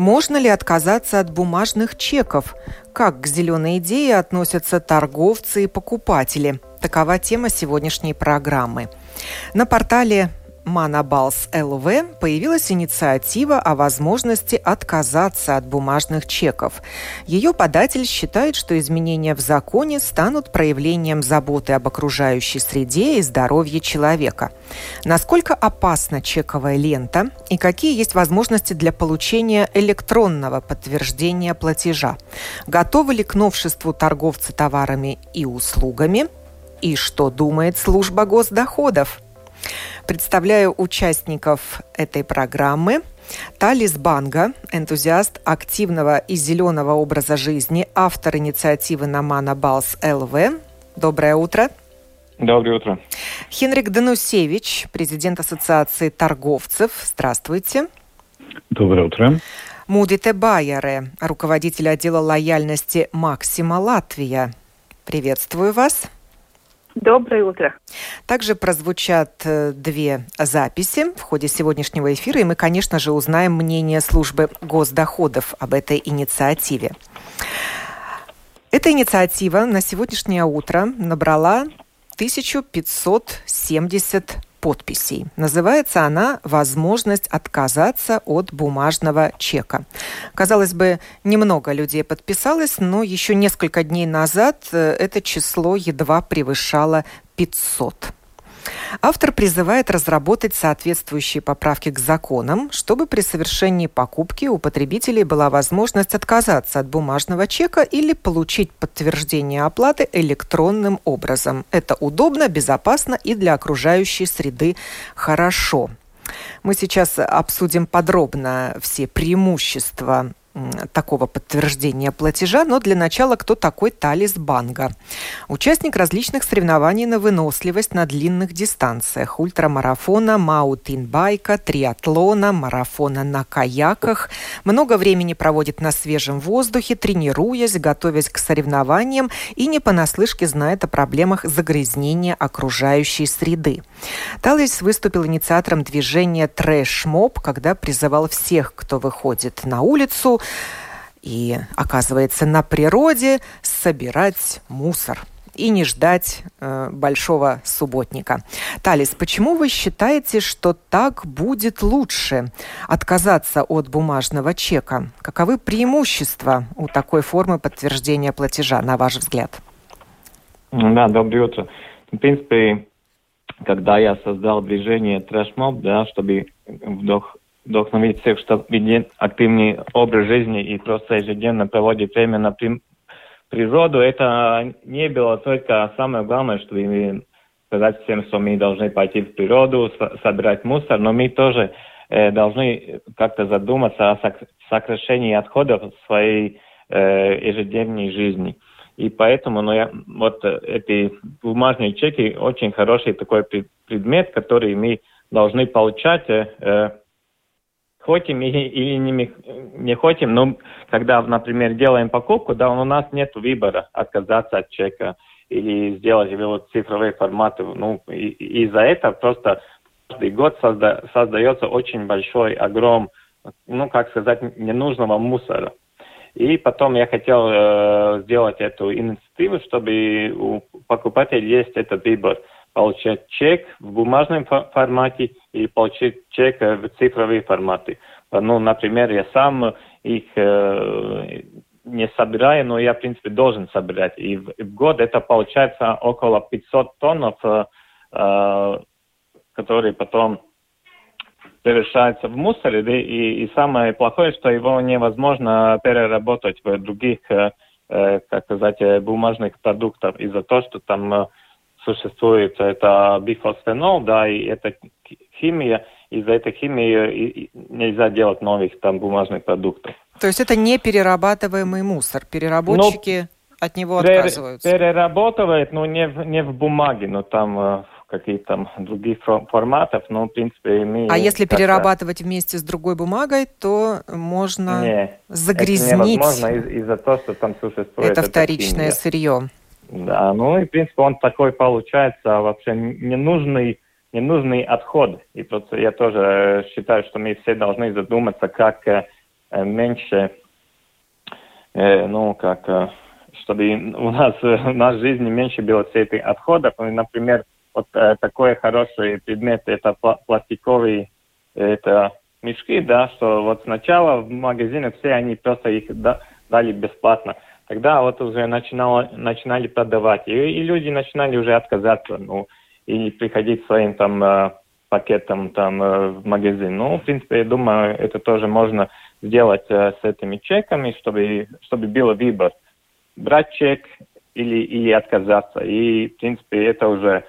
Можно ли отказаться от бумажных чеков? Как к зеленой идее относятся торговцы и покупатели? Такова тема сегодняшней программы. На портале Манабалс ЛВ появилась инициатива о возможности отказаться от бумажных чеков. Ее податель считает, что изменения в законе станут проявлением заботы об окружающей среде и здоровье человека. Насколько опасна чековая лента и какие есть возможности для получения электронного подтверждения платежа? Готовы ли к новшеству торговцы товарами и услугами? И что думает служба госдоходов? Представляю участников этой программы. Талис Банга, энтузиаст активного и зеленого образа жизни, автор инициативы Намана Балс ЛВ. Доброе утро. Доброе утро. Хенрик Данусевич, президент Ассоциации торговцев. Здравствуйте. Доброе утро. Мудите Байере, руководитель отдела лояльности Максима Латвия. Приветствую вас. Доброе утро. Также прозвучат э, две записи в ходе сегодняшнего эфира, и мы, конечно же, узнаем мнение службы госдоходов об этой инициативе. Эта инициатива на сегодняшнее утро набрала 1570 подписей. Называется она «Возможность отказаться от бумажного чека». Казалось бы, немного людей подписалось, но еще несколько дней назад э, это число едва превышало 500. Автор призывает разработать соответствующие поправки к законам, чтобы при совершении покупки у потребителей была возможность отказаться от бумажного чека или получить подтверждение оплаты электронным образом. Это удобно, безопасно и для окружающей среды хорошо. Мы сейчас обсудим подробно все преимущества такого подтверждения платежа, но для начала кто такой Талис Банга? Участник различных соревнований на выносливость на длинных дистанциях, ультрамарафона, маутинбайка, триатлона, марафона на каяках. Много времени проводит на свежем воздухе, тренируясь, готовясь к соревнованиям и не понаслышке знает о проблемах загрязнения окружающей среды. Талис выступил инициатором движения «Трэш-моб», когда призывал всех, кто выходит на улицу, и, оказывается, на природе собирать мусор и не ждать э, большого субботника. Талис, почему вы считаете, что так будет лучше отказаться от бумажного чека? Каковы преимущества у такой формы подтверждения платежа, на ваш взгляд? Да, доброе утро. В принципе, когда я создал движение Трэшмоб, да, чтобы вдох вдохновить всех, чтобы ведет активный образ жизни и просто ежедневно проводить время на природу. Это не было только самое главное, что мы сказать всем, что мы должны пойти в природу, собирать мусор, но мы тоже э, должны как-то задуматься о сокращении отходов в своей э, ежедневной жизни. И поэтому ну, я, вот эти бумажные чеки очень хороший такой предмет, который мы должны получать э, хотим или не, не хотим, но когда, например, делаем покупку, да, у нас нет выбора отказаться от чека или сделать его цифровые форматы. Ну, и, и из-за этого просто каждый год созда, создается очень большой огром, ну, как сказать, ненужного мусора. И потом я хотел э, сделать эту инициативу, чтобы у покупателей есть этот выбор получать чек в бумажном формате и получить чек в цифровом формате. Ну, например, я сам их э, не собираю, но я, в принципе, должен собирать. И в, в год это получается около 500 тонн, э, которые потом превращаются в мусор. И, и самое плохое, что его невозможно переработать в других, э, э как сказать, бумажных продуктах из-за того, что там э, существует это бифосфенол, да, и это химия, из-за этой химии нельзя делать новых там бумажных продуктов. То есть это не перерабатываемый мусор, переработчики... от него отказываются. Перерабатывает, но не в, не в бумаге, но там э, какие-то там других форматов, но, в принципе, мы... А если перерабатывать вместе с другой бумагой, то можно не, загрязнить... Это невозможно из- из-за того, что там существует... Это вторичное сырье. Да, ну и, в принципе, он такой получается а вообще ненужный, ненужный отход. И просто я тоже э, считаю, что мы все должны задуматься, как э, меньше, э, ну, как, э, чтобы у нас э, в нашей жизни меньше было всех этих отходов. Ну, например, вот э, такой хороший предмет это пластиковые это мешки, да, что вот сначала в магазине все они просто их да, дали бесплатно. Тогда вот уже начинало, начинали продавать, и, и люди начинали уже отказаться, ну, и приходить своим там э, пакетом там э, в магазин. Ну, в принципе, я думаю, это тоже можно сделать э, с этими чеками, чтобы, чтобы был выбор. Брать чек или, или отказаться. И, в принципе, это уже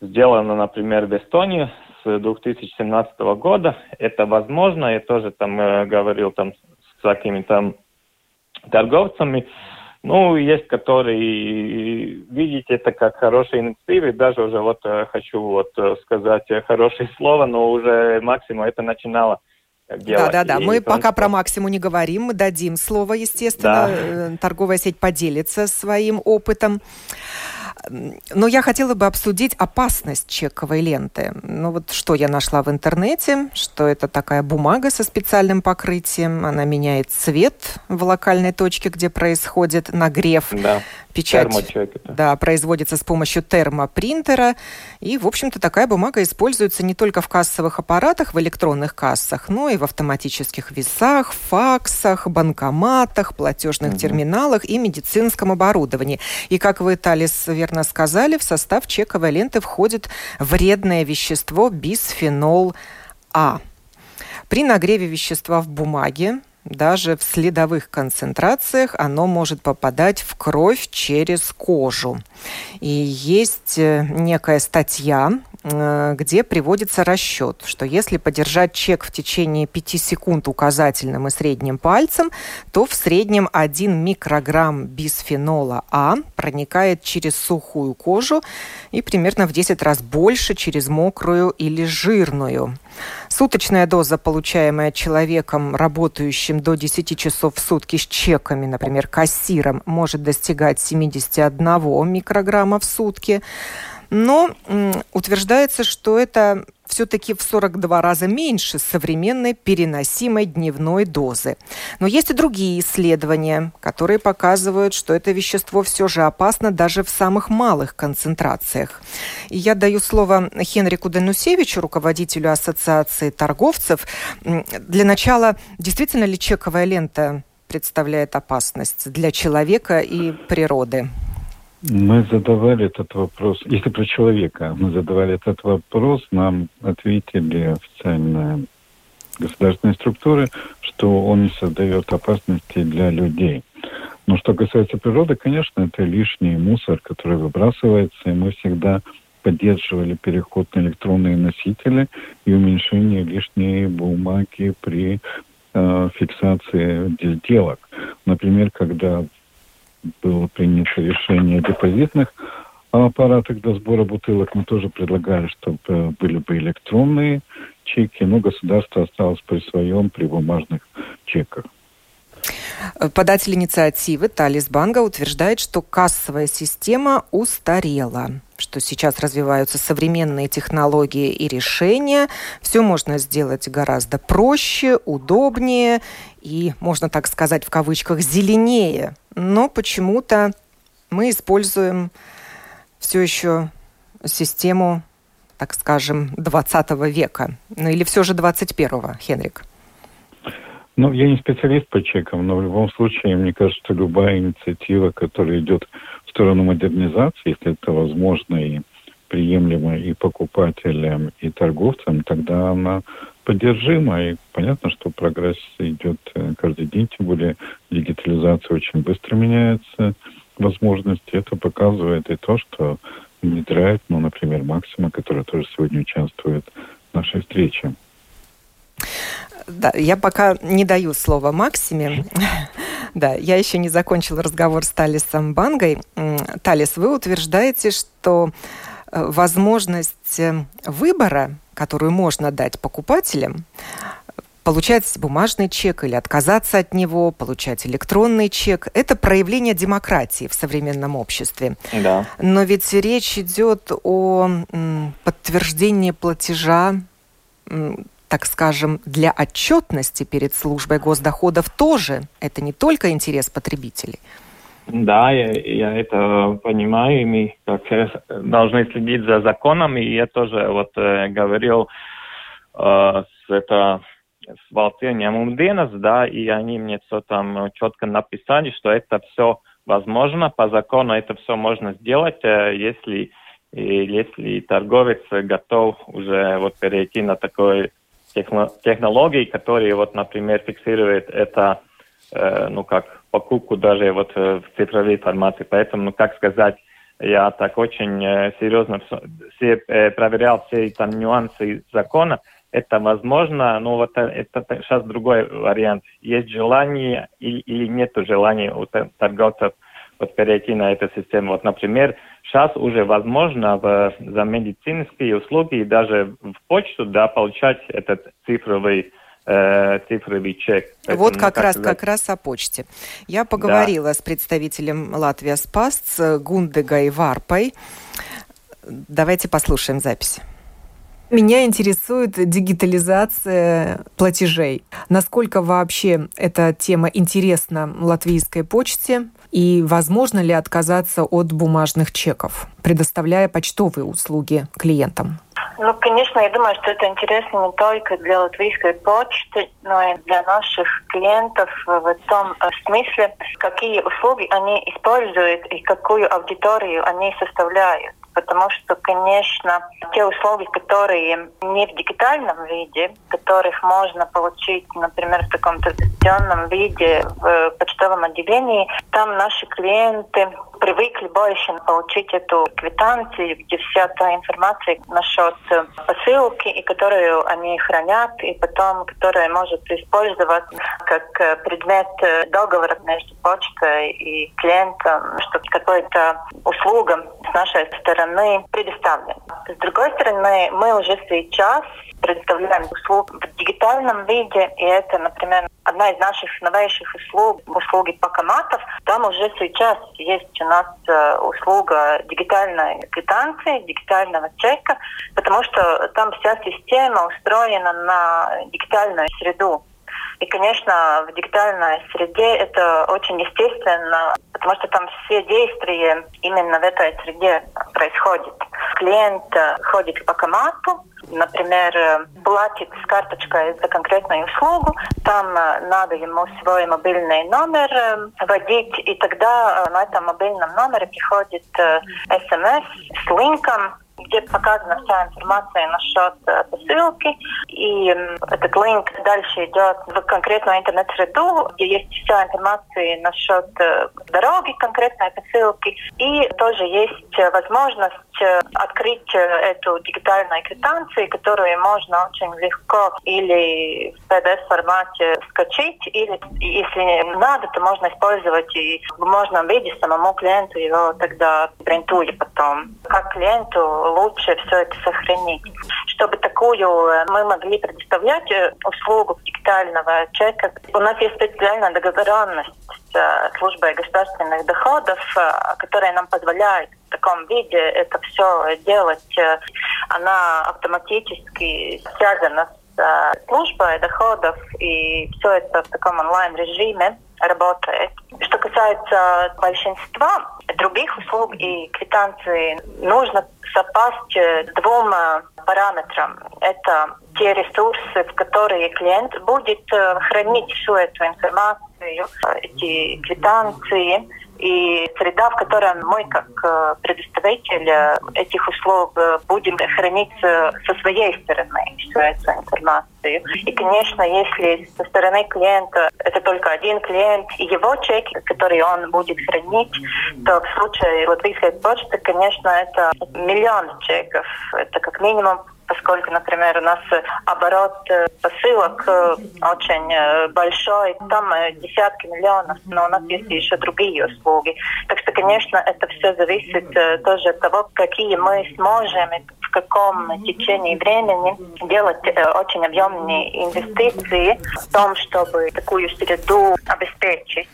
сделано, например, в Эстонии с 2017 года. Это возможно. Я тоже там э, говорил там с какими-то там торговцами. Ну, есть, которые видят это как хорошие инициативы. Даже уже вот э, хочу вот э, сказать хорошее слово, но уже максимум это начинало делать. Да, да, да. Мы пока про максимум не говорим, мы дадим слово, естественно. Да. Торговая сеть поделится своим опытом. Но я хотела бы обсудить опасность чековой ленты. Ну вот что я нашла в интернете, что это такая бумага со специальным покрытием, она меняет цвет в локальной точке, где происходит нагрев. Да печать да, производится с помощью термопринтера. И, в общем-то, такая бумага используется не только в кассовых аппаратах, в электронных кассах, но и в автоматических весах, факсах, банкоматах, платежных угу. терминалах и медицинском оборудовании. И, как вы, Талис, верно сказали, в состав чековой ленты входит вредное вещество бисфенол А. При нагреве вещества в бумаге даже в следовых концентрациях оно может попадать в кровь через кожу. И есть э, некая статья, где приводится расчет, что если подержать чек в течение 5 секунд указательным и средним пальцем, то в среднем 1 микрограмм бисфенола А проникает через сухую кожу и примерно в 10 раз больше через мокрую или жирную. Суточная доза, получаемая человеком, работающим до 10 часов в сутки с чеками, например, кассиром, может достигать 71 микрограмма в сутки. Но утверждается, что это все-таки в 42 раза меньше современной переносимой дневной дозы. Но есть и другие исследования, которые показывают, что это вещество все же опасно даже в самых малых концентрациях. И я даю слово Хенрику Денусевичу, руководителю Ассоциации торговцев. Для начала, действительно ли чековая лента представляет опасность для человека и природы? Мы задавали этот вопрос, если про человека, мы задавали этот вопрос, нам ответили официальные государственные структуры, что он не создает опасности для людей. Но что касается природы, конечно, это лишний мусор, который выбрасывается, и мы всегда поддерживали переход на электронные носители и уменьшение лишней бумаги при э, фиксации сделок. Например, когда было принято решение о депозитных аппаратах для сбора бутылок. Мы тоже предлагали, чтобы были бы электронные чеки, но государство осталось при своем, при бумажных чеках. Податель инициативы Талис Банга утверждает, что кассовая система устарела, что сейчас развиваются современные технологии и решения. Все можно сделать гораздо проще, удобнее и, можно так сказать, в кавычках, зеленее. Но почему-то мы используем все еще систему, так скажем, 20 века. Ну или все же 21-го, Хенрик? Ну, я не специалист по чекам, но в любом случае, мне кажется, любая инициатива, которая идет сторону модернизации, если это возможно и приемлемо и покупателям, и торговцам, тогда она поддержима. И понятно, что прогресс идет э, каждый день, тем более дигитализация очень быстро меняется возможности. Это показывает и то, что внедряет, ну, например, Максима, который тоже сегодня участвует в нашей встрече. Да, я пока не даю слова Максиме. Да, я еще не закончила разговор с Талисом Бангой. Талис, вы утверждаете, что э, возможность э, выбора, которую можно дать покупателям, получать бумажный чек или отказаться от него, получать электронный чек. Это проявление демократии в современном обществе. Да. Но ведь речь идет о подтверждении платежа так скажем, для отчетности перед службой госдоходов тоже. Это не только интерес потребителей. Да, я, я это понимаю, и мы как должны следить за законом, и я тоже вот э, говорил э, с это с valsts ieņēmuma dienas, да, и они мне все там четко написали, что это все возможно, по закону это все можно сделать, если, если торговец готов уже вот перейти на такой технологии, которые вот, например, фиксируют это, э, ну как, покупку даже вот в цифровой формате. Поэтому, ну как сказать, я так очень э, серьезно все, э, проверял все там нюансы закона, это возможно, но вот это, это сейчас другой вариант. Есть желание или, или нет желания у торговцев вот перейти на эту систему. Вот, например, сейчас уже возможно в, за медицинские услуги и даже в почту да, получать этот цифровый э, цифровый чек. Поэтому, вот как, ну, раз, сказать... как раз о почте. Я поговорила да. с представителем Латвия Спас Гундегой Варпой. Давайте послушаем запись. Меня интересует дигитализация платежей. Насколько вообще эта тема интересна латвийской почте? И возможно ли отказаться от бумажных чеков, предоставляя почтовые услуги клиентам? Ну, конечно, я думаю, что это интересно не только для латвийской почты, но и для наших клиентов в том смысле, какие услуги они используют и какую аудиторию они составляют потому что, конечно, те услуги, которые не в дигитальном виде, которых можно получить, например, в таком традиционном виде в почтовом отделении, там наши клиенты привыкли больше получить эту квитанцию, где вся та информация насчет посылки, и которую они хранят, и потом, которая может использовать как предмет договора между почтой и клиентом, что какая-то услуга с нашей стороны предоставлена. С другой стороны, мы уже сейчас предоставляем услуг в дигитальном виде, и это, например, одна из наших новейших услуг, услуги покоматов. Там уже сейчас есть у нас э, услуга дигитальной квитанции, дигитального чека, потому что там вся система устроена на дигитальную среду. И, конечно, в дигитальной среде это очень естественно, потому что там все действия именно в этой среде происходят. Клиент э, ходит по комату, например, э, платит с карточкой за конкретную услугу, там э, надо ему свой мобильный номер вводить, и тогда на этом мобильном номере приходит смс с линком, где показана вся информация насчет э, посылки. И этот линк дальше идет в конкретную интернет-среду, где есть вся информация насчет э, дороги конкретной посылки. И тоже есть э, возможность открыть эту дигитальную квитанцию, которую можно очень легко или в PDF-формате скачать, или если надо, то можно использовать и в бумажном виде самому клиенту его тогда принтуя потом. Как клиенту лучше все это сохранить. Чтобы такую э, мы могли предоставлять э, услугу дигитального чека, у нас есть специальная договоренность с э, службой государственных доходов, которая нам позволяет таком виде это все делать. Она автоматически связана с службой доходов, и все это в таком онлайн-режиме работает. Что касается большинства других услуг и квитанций, нужно совпасть э, двум э, параметрам. Это те ресурсы, в которые клиент будет э, хранить всю эту информацию, эти квитанции, и среда, в которой мы, как э, представитель этих услуг, э, будем хранить со своей стороны всю эту информацию. И, конечно, если со стороны клиента это только один клиент и его чеки, которые он будет хранить, то в случае латвийской почты, конечно, это миллион чеков. Это как минимум поскольку, например, у нас оборот посылок очень большой, там десятки миллионов, но у нас есть еще другие услуги. Так что, конечно, это все зависит тоже от того, какие мы сможем в каком течении времени делать очень объемные инвестиции в том, чтобы такую среду обеспечить.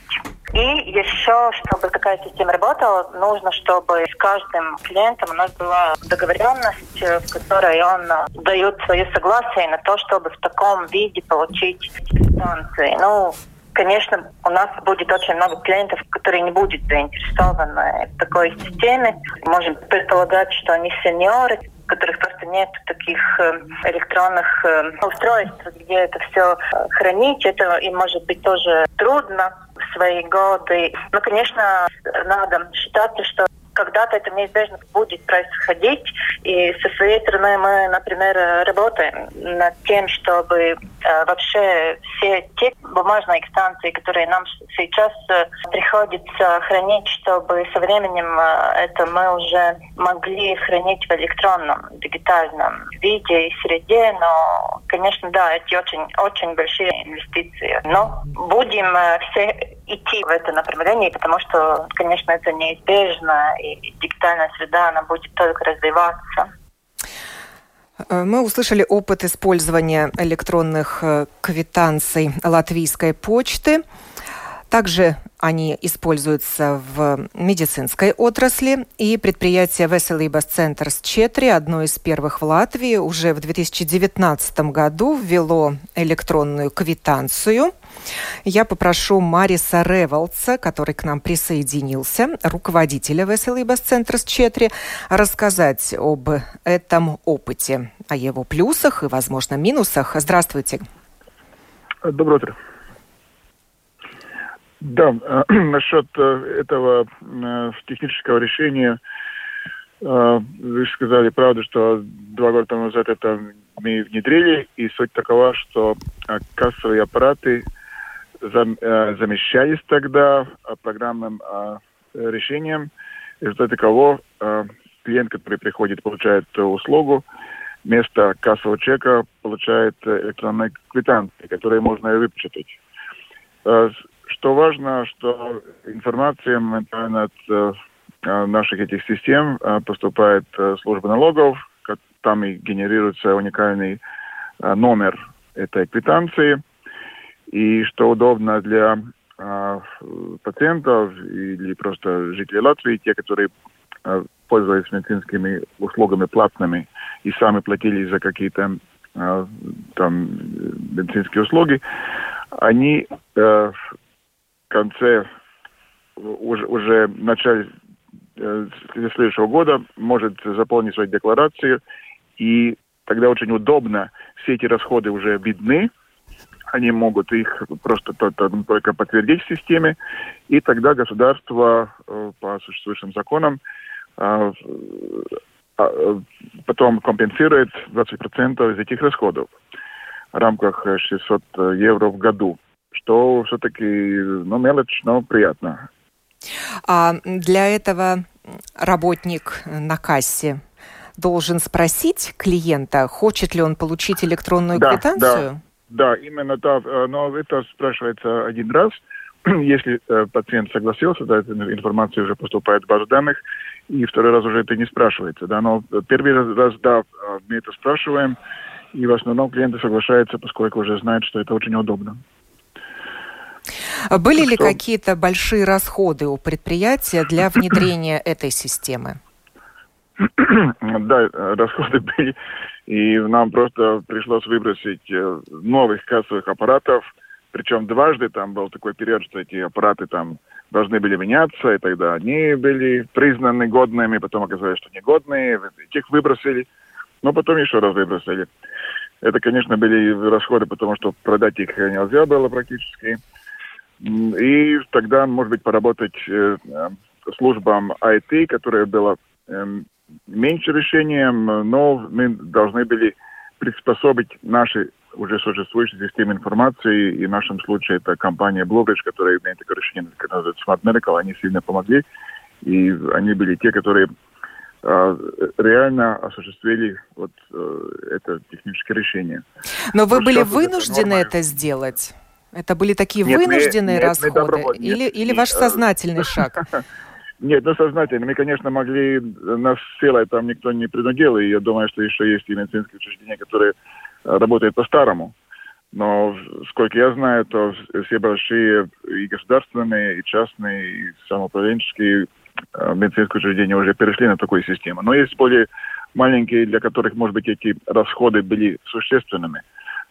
И еще, чтобы такая система работала, нужно, чтобы с каждым клиентом у нас была договоренность, в которой он дает свое согласие на то, чтобы в таком виде получить квитанции. Ну, конечно, у нас будет очень много клиентов, которые не будут заинтересованы в такой системе. Можем предполагать, что они сеньоры, которых просто нет таких э, электронных э, устройств, где это все э, хранить. Это им может быть тоже трудно в свои годы. Но, конечно, надо считать, что когда-то это неизбежно будет происходить. И со своей стороны мы, например, работаем над тем, чтобы э, вообще все те бумажные экстанции, которые нам сейчас э, приходится хранить, чтобы со временем э, это мы уже могли хранить в электронном, дигитальном виде и среде. Но, конечно, да, эти очень, очень большие инвестиции. Но будем все идти в это направление, потому что, конечно, это неизбежно, дигитальная среда, она будет только развиваться. Э, мы услышали опыт использования электронных э, квитанций латвийской почты. Также они используются в медицинской отрасли. И предприятие Веселибас Центрс 4, одно из первых в Латвии, уже в 2019 году ввело электронную квитанцию. Я попрошу Мариса Револца, который к нам присоединился, руководителя Веселибас Центрс 4, рассказать об этом опыте, о его плюсах и, возможно, минусах. Здравствуйте. Доброе утро. Да, э, насчет э, этого э, технического решения, вы сказали правду, что два года тому назад это мы внедрили, и суть такова, что кассовые аппараты замещались тогда программным решением, и что таково клиент, который приходит, получает услугу, вместо кассового чека получает электронные квитанции, которые можно выпечатать. Что важно, что информация моментально от э, наших этих систем э, поступает э, служба налогов, там и генерируется уникальный номер этой квитанции. И что удобно для пациентов или просто жителей Латвии, те, которые пользовались медицинскими услугами платными и сами платили за какие-то там медицинские услуги, они конце, уже, уже в начале э, следующего года может заполнить свою декларацию, и тогда очень удобно, все эти расходы уже видны, они могут их просто только подтвердить в системе, и тогда государство э, по существующим законам э, потом компенсирует 20% из этих расходов в рамках 600 евро в году что все-таки, ну, мелочь, но приятно. А для этого работник на кассе должен спросить клиента, хочет ли он получить электронную да, квитанцию? Да, да, именно так. Но это спрашивается один раз. Если э, пациент согласился, да, эта информация уже поступает в базу данных, и второй раз уже это не спрашивается. Да, но первый раз, да, мы это спрашиваем, и в основном клиенты соглашаются, поскольку уже знают, что это очень удобно. Были ли какие-то большие расходы у предприятия для внедрения этой системы? Да, расходы были, и нам просто пришлось выбросить э, новых кассовых аппаратов, причем дважды там был такой период, что эти аппараты там должны были меняться, и тогда они были признаны годными, потом оказалось, что негодные, их выбросили, но потом еще раз выбросили. Это, конечно, были расходы, потому что продать их нельзя было практически. И тогда, может быть, поработать э, э службам IT, которое было э, меньше решением, но мы должны были приспособить наши уже существующие системы информации, и в нашем случае это компания Bluebridge, которая имеет такое решение, которое называется Smart Medical, они сильно помогли, и они были те, которые э, реально осуществили вот это техническое решение. Но вы были вынуждены это сделать? Это были такие нет, вынужденные мы, расходы нет, или, нет, или ваш сознательный шаг? Нет, ну сознательно. Мы, конечно, могли, нас силой там никто не принудил, и я думаю, что еще есть и медицинские учреждения, которые работают по-старому. Но, сколько я знаю, то все большие и государственные, и частные, и самоуправленческие э, медицинские учреждения уже перешли на такую систему. Но есть более маленькие, для которых, может быть, эти расходы были существенными.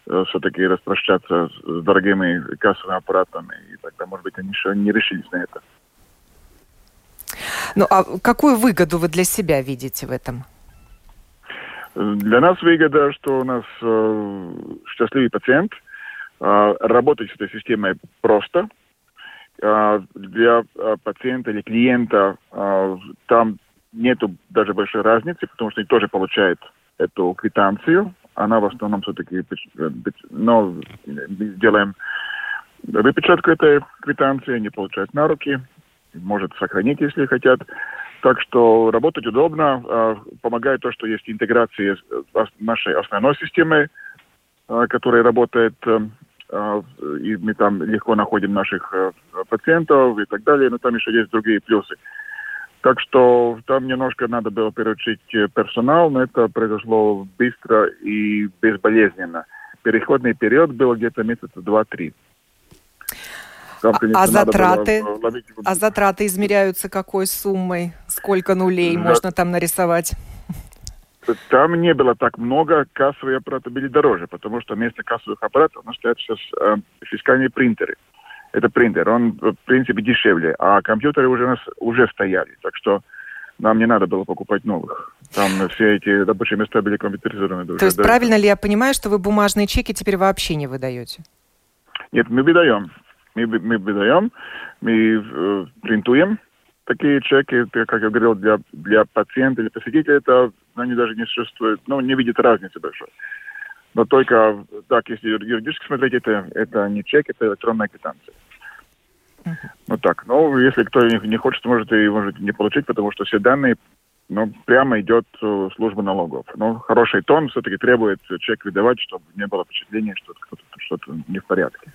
Э, все-таки распрощаться с дорогими кассовыми аппаратами. И тогда, может быть, они еще не решились на это. Ну, а какую выгоду вы для себя видите в этом? Для нас выгода, что у нас э, счастливый пациент, э, работать с этой системой просто. Э, для э, пациента или клиента э, там нету даже большой разницы, потому что они тоже получают эту квитанцию. Она в основном все-таки, э, но делаем выпечатку этой квитанции, они получают на руки, может сохранить, если хотят. Так что работать удобно. А, помогает то, что есть интеграция нашей основной системой, а, которая работает, э, а, и мы там легко находим наших э, пациентов и так далее, но там еще есть другие плюсы. Так что там немножко надо было переучить персонал, но это произошло быстро и безболезненно. Переходный период был где-то месяца два-три. Там, конечно, а затраты? Ловить... А затраты измеряются какой суммой? Сколько нулей За... можно там нарисовать? Там не было так много, кассовые аппараты были дороже, потому что вместо кассовых аппаратов у нас стоят сейчас э, фискальные принтеры. Это принтер, он в принципе дешевле, а компьютеры уже у нас уже стояли, так что нам не надо было покупать новых. Там все эти рабочие места были компьютеризированы. То есть правильно ли я понимаю, что вы бумажные чеки теперь вообще не выдаете? Нет, мы выдаем. Мы, мы выдаем, мы э, принтуем такие чеки, как я говорил, для, для пациента или посетителя, это они даже не существуют, ну, не видят разницы большой. Но только так, если юридически смотреть, это, это не чек, это электронная квитанция. Uh-huh. Ну так, ну, если кто не, хочет, может и может не получить, потому что все данные ну, прямо идет служба налогов. Но хороший тон все-таки требует чек выдавать, чтобы не было впечатления, что что-то, что-то не в порядке.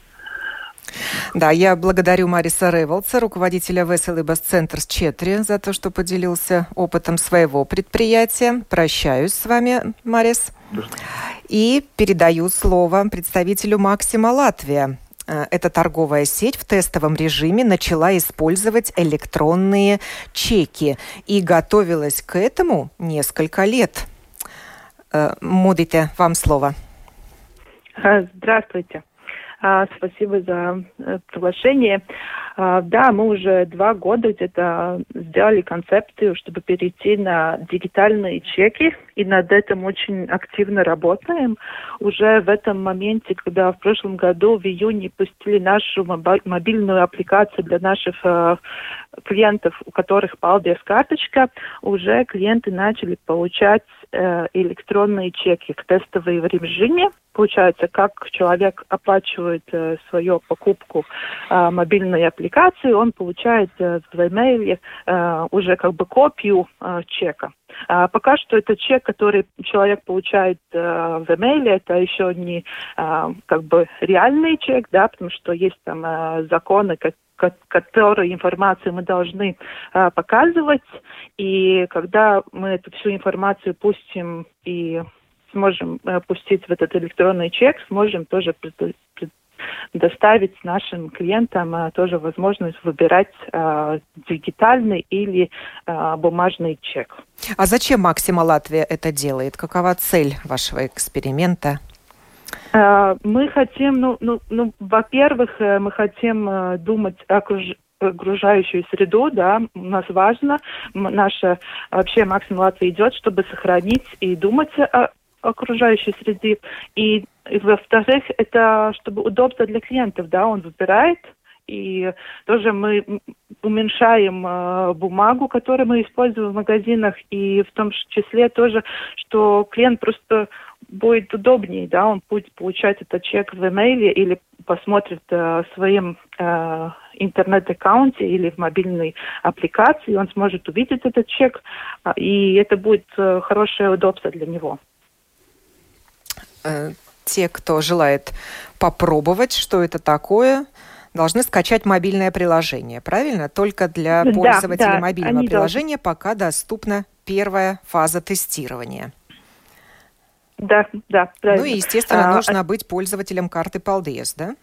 Да, я благодарю Мариса Револца, руководителя Веселый Бас-центр с Четри, за то, что поделился опытом своего предприятия. Прощаюсь с вами, Марис. И передаю слово представителю Максима Латвия. Э, эта торговая сеть в тестовом режиме начала использовать электронные чеки и готовилась к этому несколько лет. Э, Мудите, вам слово. Здравствуйте. А, спасибо за э, приглашение. А, да, мы уже два года где-то сделали концепцию, чтобы перейти на дигитальные чеки, и над этим очень активно работаем. Уже в этом моменте, когда в прошлом году в июне пустили нашу мобильную аппликацию для наших э, клиентов, у которых Палдес карточка, уже клиенты начали получать электронные чеки в тестовом режиме. Получается, как человек оплачивает э, свою покупку э, мобильной аппликации, он получает э, в э, уже как бы копию э, чека. А пока что это чек, который человек получает э, в имейле, это еще не э, как бы реальный чек, да, потому что есть там э, законы, как которые информацию мы должны э, показывать. И когда мы эту всю информацию пустим и сможем э, пустить в этот электронный чек, сможем тоже пред, пред, доставить нашим клиентам э, тоже возможность выбирать э, дигитальный или э, бумажный чек. А зачем Максима Латвия это делает? Какова цель вашего эксперимента? Э, мы хотим, ну, ну, ну во-первых, э, мы хотим э, думать о окружающую среду, да, у нас важно, наша вообще максимум Латвии идет, чтобы сохранить и думать о окружающей среде. И, и во-вторых, это чтобы удобство для клиентов, да, он выбирает, и тоже мы уменьшаем э, бумагу, которую мы используем в магазинах, и в том числе тоже, что клиент просто будет удобнее, да, он будет получать этот чек в имейле или посмотрит э, в своем э, интернет-аккаунте или в мобильной аппликации, он сможет увидеть этот чек, э, и это будет э, хорошее удобство для него. Э, те, кто желает попробовать, что это такое, должны скачать мобильное приложение, правильно? Только для пользователей да, да, мобильного приложения должны. пока доступна первая фаза тестирования. Да, да, правильно. Ну и, естественно, а, нужно а... быть пользователем карты Paldies, да?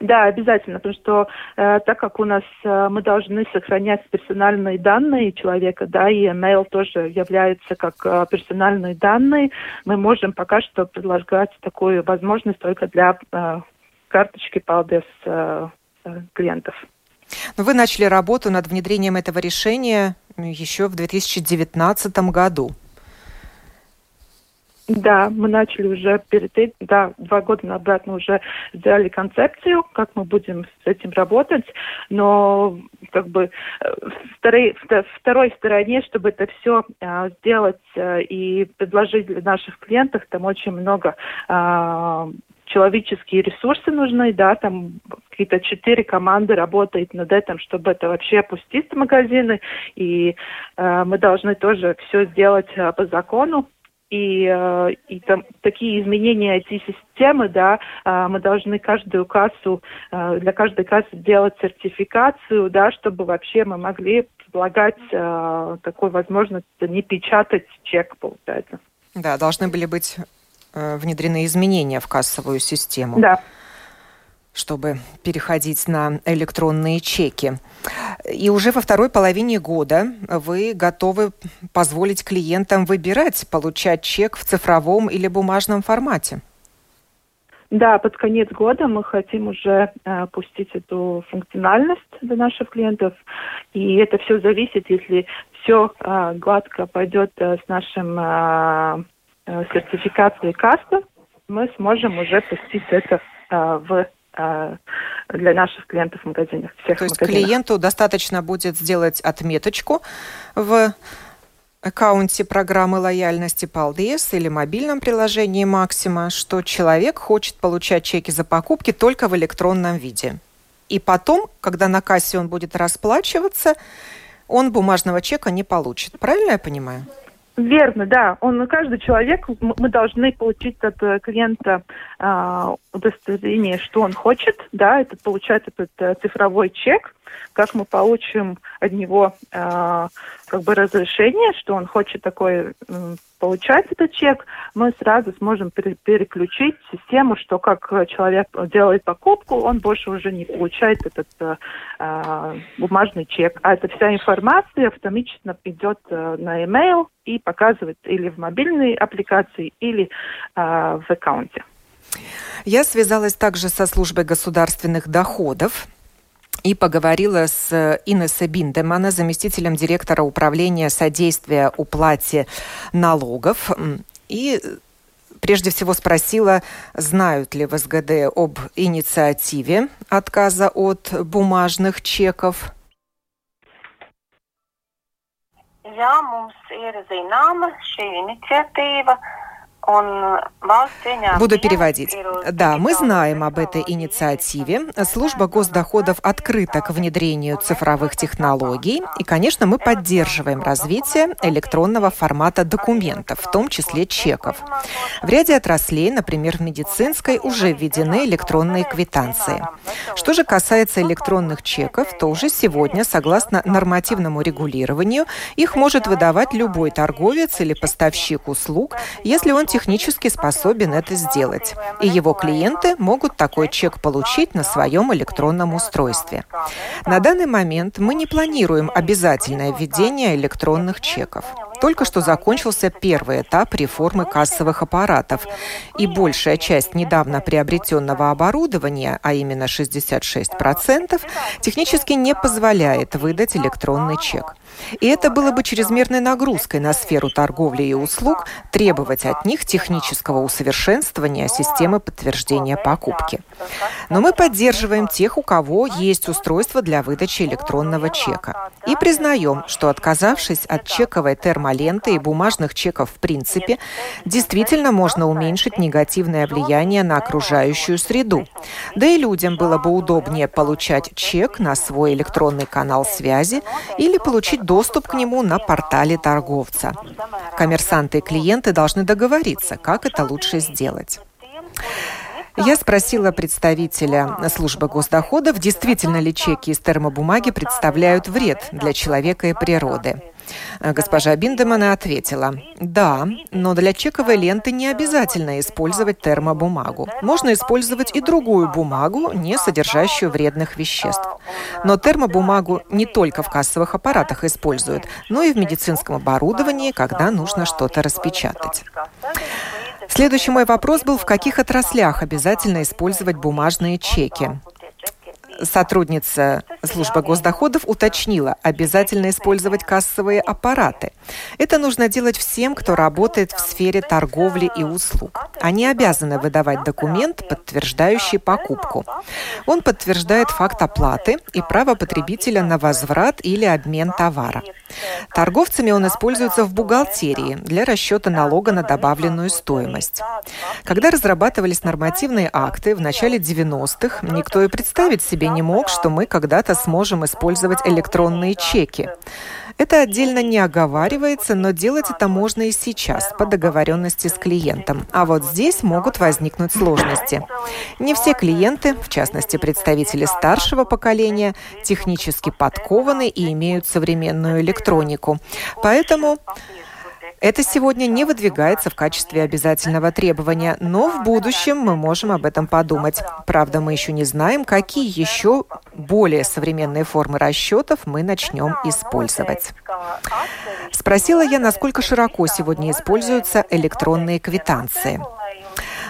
Да, обязательно, потому что э, так как у нас э, мы должны сохранять персональные данные человека, да, и email тоже является как э, персональные данные, мы можем пока что предлагать такую возможность только для э, карточки Paldies э, э, клиентов. Но вы начали работу над внедрением этого решения еще в 2019 году. Да, мы начали уже перед этим, да, два года назад мы уже сделали концепцию, как мы будем с этим работать, но как бы э, второй, второй стороне, чтобы это все а, сделать а, и предложить для наших клиентов, там очень много а, человеческие ресурсы нужны, да, там какие-то четыре команды работают над этим, чтобы это вообще опустить в магазины, и э, мы должны тоже все сделать э, по закону, и, э, и там такие изменения IT-системы, да, э, мы должны каждую кассу, э, для каждой кассы делать сертификацию, да, чтобы вообще мы могли предлагать такую возможность не печатать чек, получается. Да, должны были быть внедрены изменения в кассовую систему. Да чтобы переходить на электронные чеки. И уже во второй половине года вы готовы позволить клиентам выбирать, получать чек в цифровом или бумажном формате. Да, под конец года мы хотим уже э, пустить эту функциональность для наших клиентов. И это все зависит, если все э, гладко пойдет э, с нашим э, э, сертификацией каста, мы сможем уже пустить это э, в для наших клиентов в магазинах. Всех То есть магазинах. клиенту достаточно будет сделать отметочку в аккаунте программы лояльности Paldies или мобильном приложении Максима, что человек хочет получать чеки за покупки только в электронном виде. И потом, когда на кассе он будет расплачиваться, он бумажного чека не получит. Правильно я понимаю? Верно, да. Он каждый человек, мы должны получить от э, клиента э, удостоверение, что он хочет, да, это получать этот э, цифровой чек, как мы получим от него э, как бы разрешение, что он хочет такой э, получать этот чек, мы сразу сможем пере переключить систему, что как человек делает покупку, он больше уже не получает этот э, э, бумажный чек, а эта вся информация автоматично идет э, на email и показывает или в мобильной аппликации, или э, в аккаунте. Я связалась также со службой государственных доходов и поговорила с Инессой Биндемана, заместителем директора управления содействия уплате налогов. И прежде всего спросила, знают ли в СГД об инициативе отказа от бумажных чеков. Jā, mums ir zināma šī iniciatīva. Буду переводить. Да, мы знаем об этой инициативе. Служба госдоходов открыта к внедрению цифровых технологий. И, конечно, мы поддерживаем развитие электронного формата документов, в том числе чеков. В ряде отраслей, например, в медицинской, уже введены электронные квитанции. Что же касается электронных чеков, то уже сегодня, согласно нормативному регулированию, их может выдавать любой торговец или поставщик услуг, если он технически способен это сделать. И его клиенты могут такой чек получить на своем электронном устройстве. На данный момент мы не планируем обязательное введение электронных чеков. Только что закончился первый этап реформы кассовых аппаратов, и большая часть недавно приобретенного оборудования, а именно 66%, технически не позволяет выдать электронный чек. И это было бы чрезмерной нагрузкой на сферу торговли и услуг требовать от них технического усовершенствования системы подтверждения покупки. Но мы поддерживаем тех, у кого есть устройство для выдачи электронного чека. И признаем, что отказавшись от чековой термоленты и бумажных чеков в принципе, действительно можно уменьшить негативное влияние на окружающую среду. Да и людям было бы удобнее получать чек на свой электронный канал связи или получить доступ к нему на портале торговца. Коммерсанты и клиенты должны договориться, как это лучше сделать. Я спросила представителя службы госдоходов, действительно ли чеки из термобумаги представляют вред для человека и природы. Госпожа Биндемана ответила, да, но для чековой ленты не обязательно использовать термобумагу. Можно использовать и другую бумагу, не содержащую вредных веществ. Но термобумагу не только в кассовых аппаратах используют, но и в медицинском оборудовании, когда нужно что-то распечатать. Следующий мой вопрос был, в каких отраслях обязательно использовать бумажные чеки? Сотрудница службы госдоходов уточнила, обязательно использовать кассовые аппараты. Это нужно делать всем, кто работает в сфере торговли и услуг. Они обязаны выдавать документ, подтверждающий покупку. Он подтверждает факт оплаты и право потребителя на возврат или обмен товара. Торговцами он используется в бухгалтерии для расчета налога на добавленную стоимость. Когда разрабатывались нормативные акты в начале 90-х, никто и представить себе не мог, что мы когда-то сможем использовать электронные чеки. Это отдельно не оговаривается, но делать это можно и сейчас по договоренности с клиентом. А вот здесь могут возникнуть сложности. Не все клиенты, в частности представители старшего поколения, технически подкованы и имеют современную электронику. Поэтому это сегодня не выдвигается в качестве обязательного требования, но в будущем мы можем об этом подумать. Правда, мы еще не знаем, какие еще более современные формы расчетов мы начнем использовать. Спросила я, насколько широко сегодня используются электронные квитанции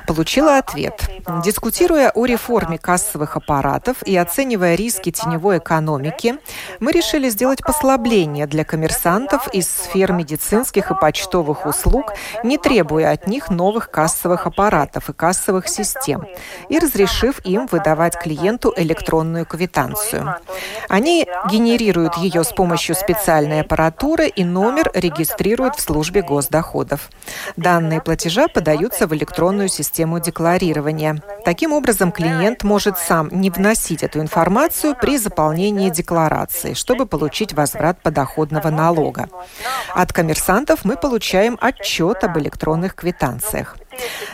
получила ответ. Дискутируя о реформе кассовых аппаратов и оценивая риски теневой экономики, мы решили сделать послабление для коммерсантов из сфер медицинских и почтовых услуг, не требуя от них новых кассовых аппаратов и кассовых систем, и разрешив им выдавать клиенту электронную квитанцию. Они генерируют ее с помощью специальной аппаратуры и номер регистрируют в службе госдоходов. Данные платежа подаются в электронную систему систему декларирования. Таким образом, клиент может сам не вносить эту информацию при заполнении декларации, чтобы получить возврат подоходного налога. От коммерсантов мы получаем отчет об электронных квитанциях.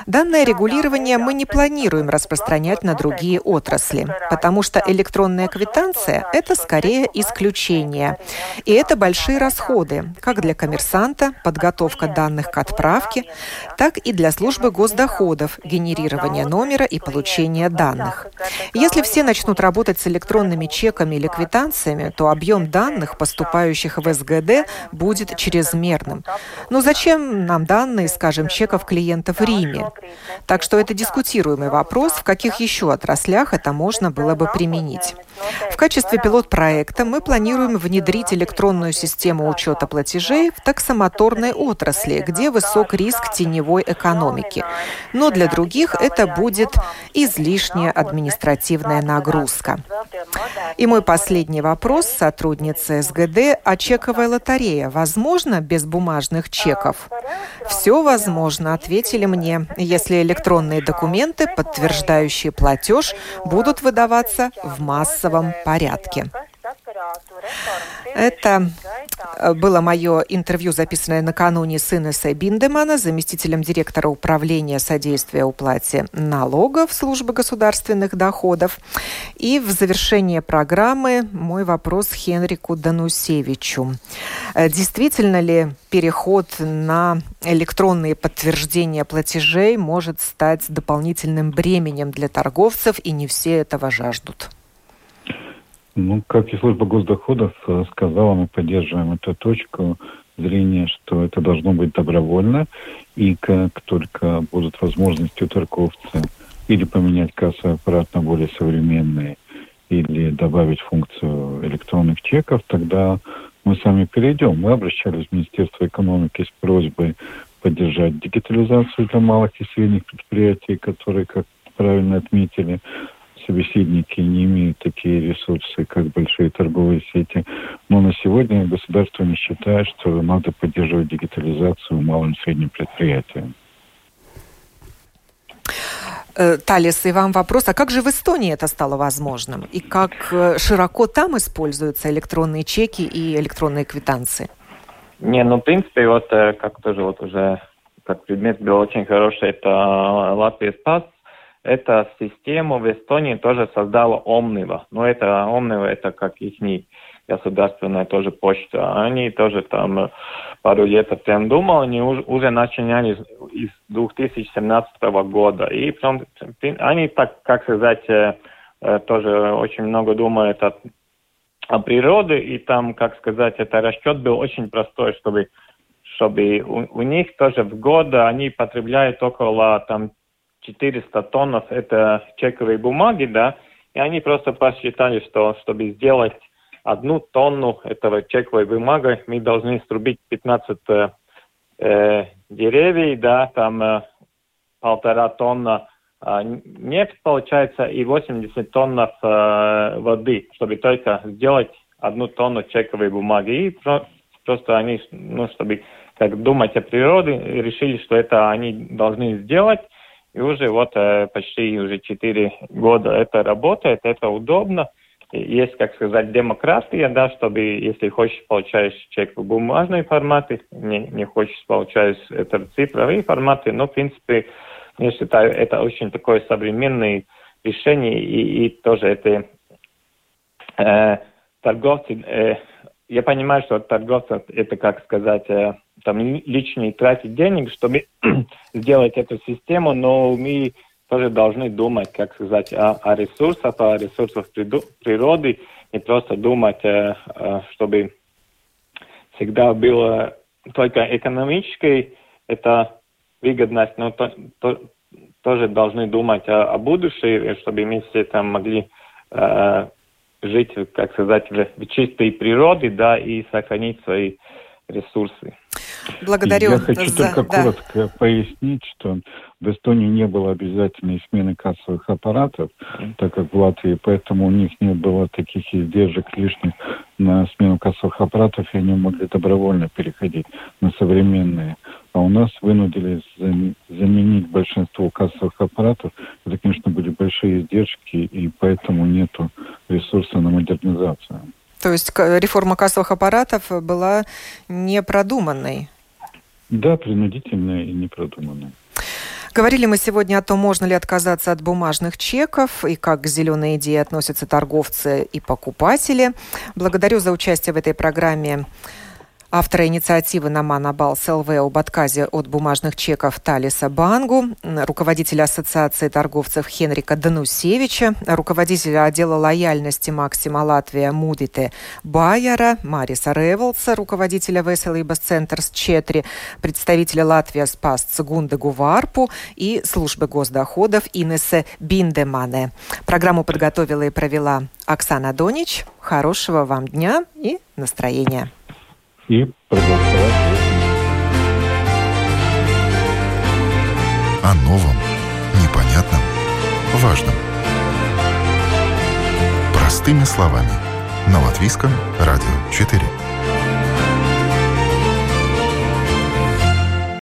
Данное регулирование мы не планируем распространять на другие отрасли, потому что электронная квитанция – это скорее исключение. И это большие расходы, как для коммерсанта, подготовка данных к отправке, так и для службы госдоходов, генерирование номера и получение данных. Если все начнут работать с электронными чеками или квитанциями, то объем данных, поступающих в СГД, будет чрезмерным. Но зачем нам данные, скажем, чеков клиентов Риме. Так что это дискутируемый вопрос, в каких еще отраслях это можно было бы применить. В качестве пилот-проекта мы планируем внедрить электронную систему учета платежей в таксомоторной отрасли, где высок риск теневой экономики. Но для других это будет излишняя административная нагрузка. И мой последний вопрос сотруднице СГД, а чековая лотерея возможно без бумажных чеков? Все возможно, ответили мне, если электронные документы, подтверждающие платеж, будут выдаваться в массовом порядке. Это э, было мое интервью, записанное накануне с Инессой Биндемана, заместителем директора управления содействия уплате налогов службы государственных доходов. И в завершение программы мой вопрос Хенрику Данусевичу. Э, действительно ли переход на электронные подтверждения платежей может стать дополнительным бременем для торговцев, и не все этого жаждут? Ну, как и служба госдоходов сказала, мы поддерживаем эту точку зрения, что это должно быть добровольно, и как только будут возможности у торговца или поменять кассовый аппарат на более современный, или добавить функцию электронных чеков, тогда мы сами перейдем. Мы обращались в Министерство экономики с просьбой поддержать дигитализацию для малых и средних предприятий, которые, как правильно отметили, собеседники не имеют такие ресурсы, как большие торговые сети. Но на сегодня государство не считает, что надо поддерживать дигитализацию малым и средним предприятиям. Э, Талис, и вам вопрос, а как же в Эстонии это стало возможным? И как э, широко там используются электронные чеки и электронные квитанции? Не, ну, в принципе, вот э, как тоже вот уже как предмет был очень хороший, это Латвия Спас. Эта систему в Эстонии тоже создала Omniva. Но это Omniva, это как их государственная тоже почта. Они тоже там э, пару лет прям думали, они уже, уже начинали из 2017 года. И прям, они так, как сказать, э, э, тоже очень много думают о, о природе, и там, как сказать, это расчет был очень простой, чтобы чтобы у, у них тоже в год они потребляют около там 400 тонн это чековые бумаги, да, и они просто посчитали, что чтобы сделать одну тонну этого чековой бумаги мы должны срубить 15 э, э, деревьев, да, там э, полтора тонна э, нефть получается и 80 тонн э, воды, чтобы только сделать одну тонну чековой бумаги. И про, просто они, ну, чтобы как думать о природе, решили, что это они должны сделать. И уже вот э, почти уже 4 года это работает, это удобно. Есть, как сказать, демократия, да, чтобы, если хочешь, получаешь чек в бумажной формате, не, не хочешь, получаешь это в цифровые форматы, но, в принципе, я считаю, это очень такое современное решение, и, и тоже это э, торговцы, э, я понимаю, что торговцы, это, как сказать, э, там личные тратить денег, чтобы сделать эту систему, но мы тоже должны думать, как сказать, о, о ресурсах, о ресурсах природы, не просто думать, э, э, чтобы всегда было только экономической это выгодность, но то, то, тоже должны думать о, о будущем, чтобы мы все там могли э, жить, как сказать, в чистой природе, да, и сохранить свои ресурсы. Благодарю. Я хочу за... только да. коротко пояснить, что в Эстонии не было обязательной смены кассовых аппаратов, так как в Латвии, поэтому у них не было таких издержек лишних на смену кассовых аппаратов, и они могли добровольно переходить на современные. А у нас вынудили заменить большинство кассовых аппаратов. Это, конечно, были большие издержки, и поэтому нету ресурса на модернизацию. То есть реформа кассовых аппаратов была непродуманной? Да, принудительная и непродуманная. Говорили мы сегодня о том, можно ли отказаться от бумажных чеков и как к зеленой идее относятся торговцы и покупатели. Благодарю за участие в этой программе автора инициативы Намана Балс ЛВ об отказе от бумажных чеков Талиса Бангу, руководителя Ассоциации торговцев Хенрика Данусевича, руководителя отдела лояльности Максима Латвия Мудите Байера, Мариса Ревелса, руководителя Веселибас Центрс Четри, представителя Латвия Спас Цигунде Гуварпу и службы госдоходов Инесе Биндемане. Программу подготовила и провела Оксана Донич. Хорошего вам дня и настроения и проголосовать. О новом, непонятном, важном. Простыми словами. На Латвийском радио 4.